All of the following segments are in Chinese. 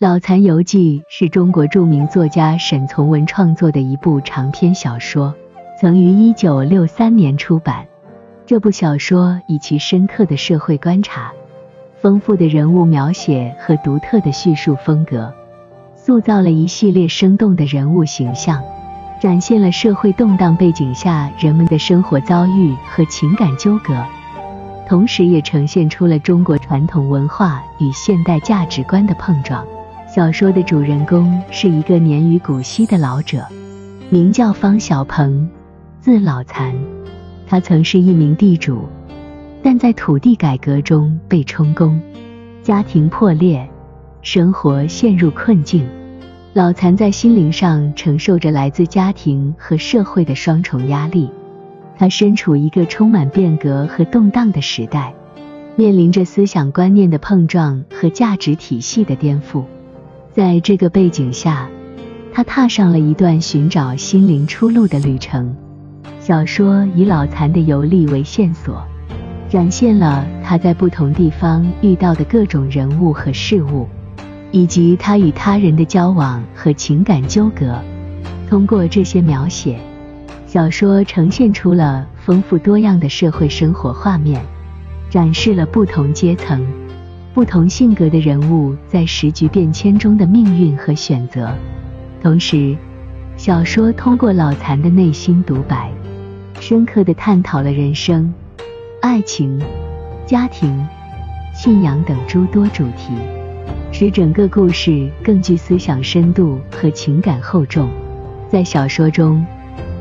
老残游记》是中国著名作家沈从文创作的一部长篇小说，曾于一九六三年出版。这部小说以其深刻的社会观察、丰富的人物描写和独特的叙述风格，塑造了一系列生动的人物形象，展现了社会动荡背景下人们的生活遭遇和情感纠葛。同时，也呈现出了中国传统文化与现代价值观的碰撞。小说的主人公是一个年逾古稀的老者，名叫方小鹏，字老残。他曾是一名地主，但在土地改革中被充公，家庭破裂，生活陷入困境。老残在心灵上承受着来自家庭和社会的双重压力。他身处一个充满变革和动荡的时代，面临着思想观念的碰撞和价值体系的颠覆。在这个背景下，他踏上了一段寻找心灵出路的旅程。小说以老残的游历为线索，展现了他在不同地方遇到的各种人物和事物，以及他与他人的交往和情感纠葛。通过这些描写。小说呈现出了丰富多样的社会生活画面，展示了不同阶层、不同性格的人物在时局变迁中的命运和选择。同时，小说通过老残的内心独白，深刻地探讨了人生、爱情、家庭、信仰等诸多主题，使整个故事更具思想深度和情感厚重。在小说中。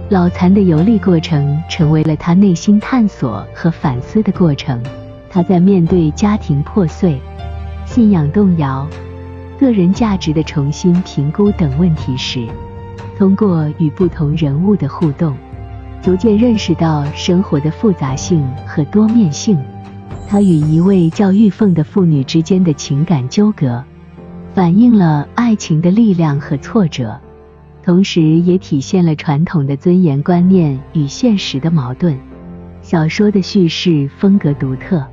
老残的游历过程成为了他内心探索和反思的过程。他在面对家庭破碎、信仰动摇、个人价值的重新评估等问题时，通过与不同人物的互动，逐渐认识到生活的复杂性和多面性。他与一位叫玉凤的妇女之间的情感纠葛，反映了爱情的力量和挫折。同时也体现了传统的尊严观念与现实的矛盾。小说的叙事风格独特，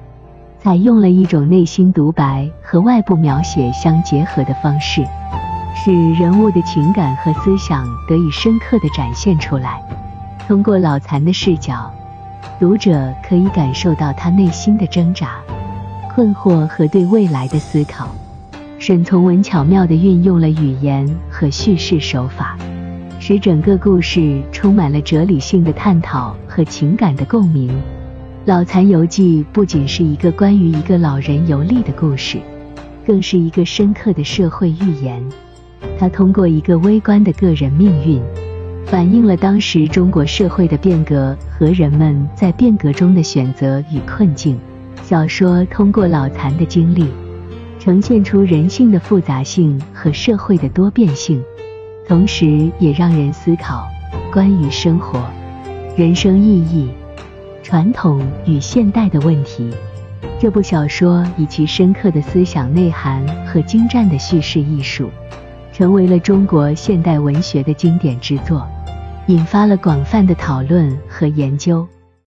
采用了一种内心独白和外部描写相结合的方式，使人物的情感和思想得以深刻地展现出来。通过老残的视角，读者可以感受到他内心的挣扎、困惑和对未来的思考。沈从文巧妙地运用了语言和叙事手法，使整个故事充满了哲理性的探讨和情感的共鸣。《老残游记》不仅是一个关于一个老人游历的故事，更是一个深刻的社会寓言。它通过一个微观的个人命运，反映了当时中国社会的变革和人们在变革中的选择与困境。小说通过老残的经历。呈现出人性的复杂性和社会的多变性，同时也让人思考关于生活、人生意义、传统与现代的问题。这部小说以其深刻的思想内涵和精湛的叙事艺术，成为了中国现代文学的经典之作，引发了广泛的讨论和研究。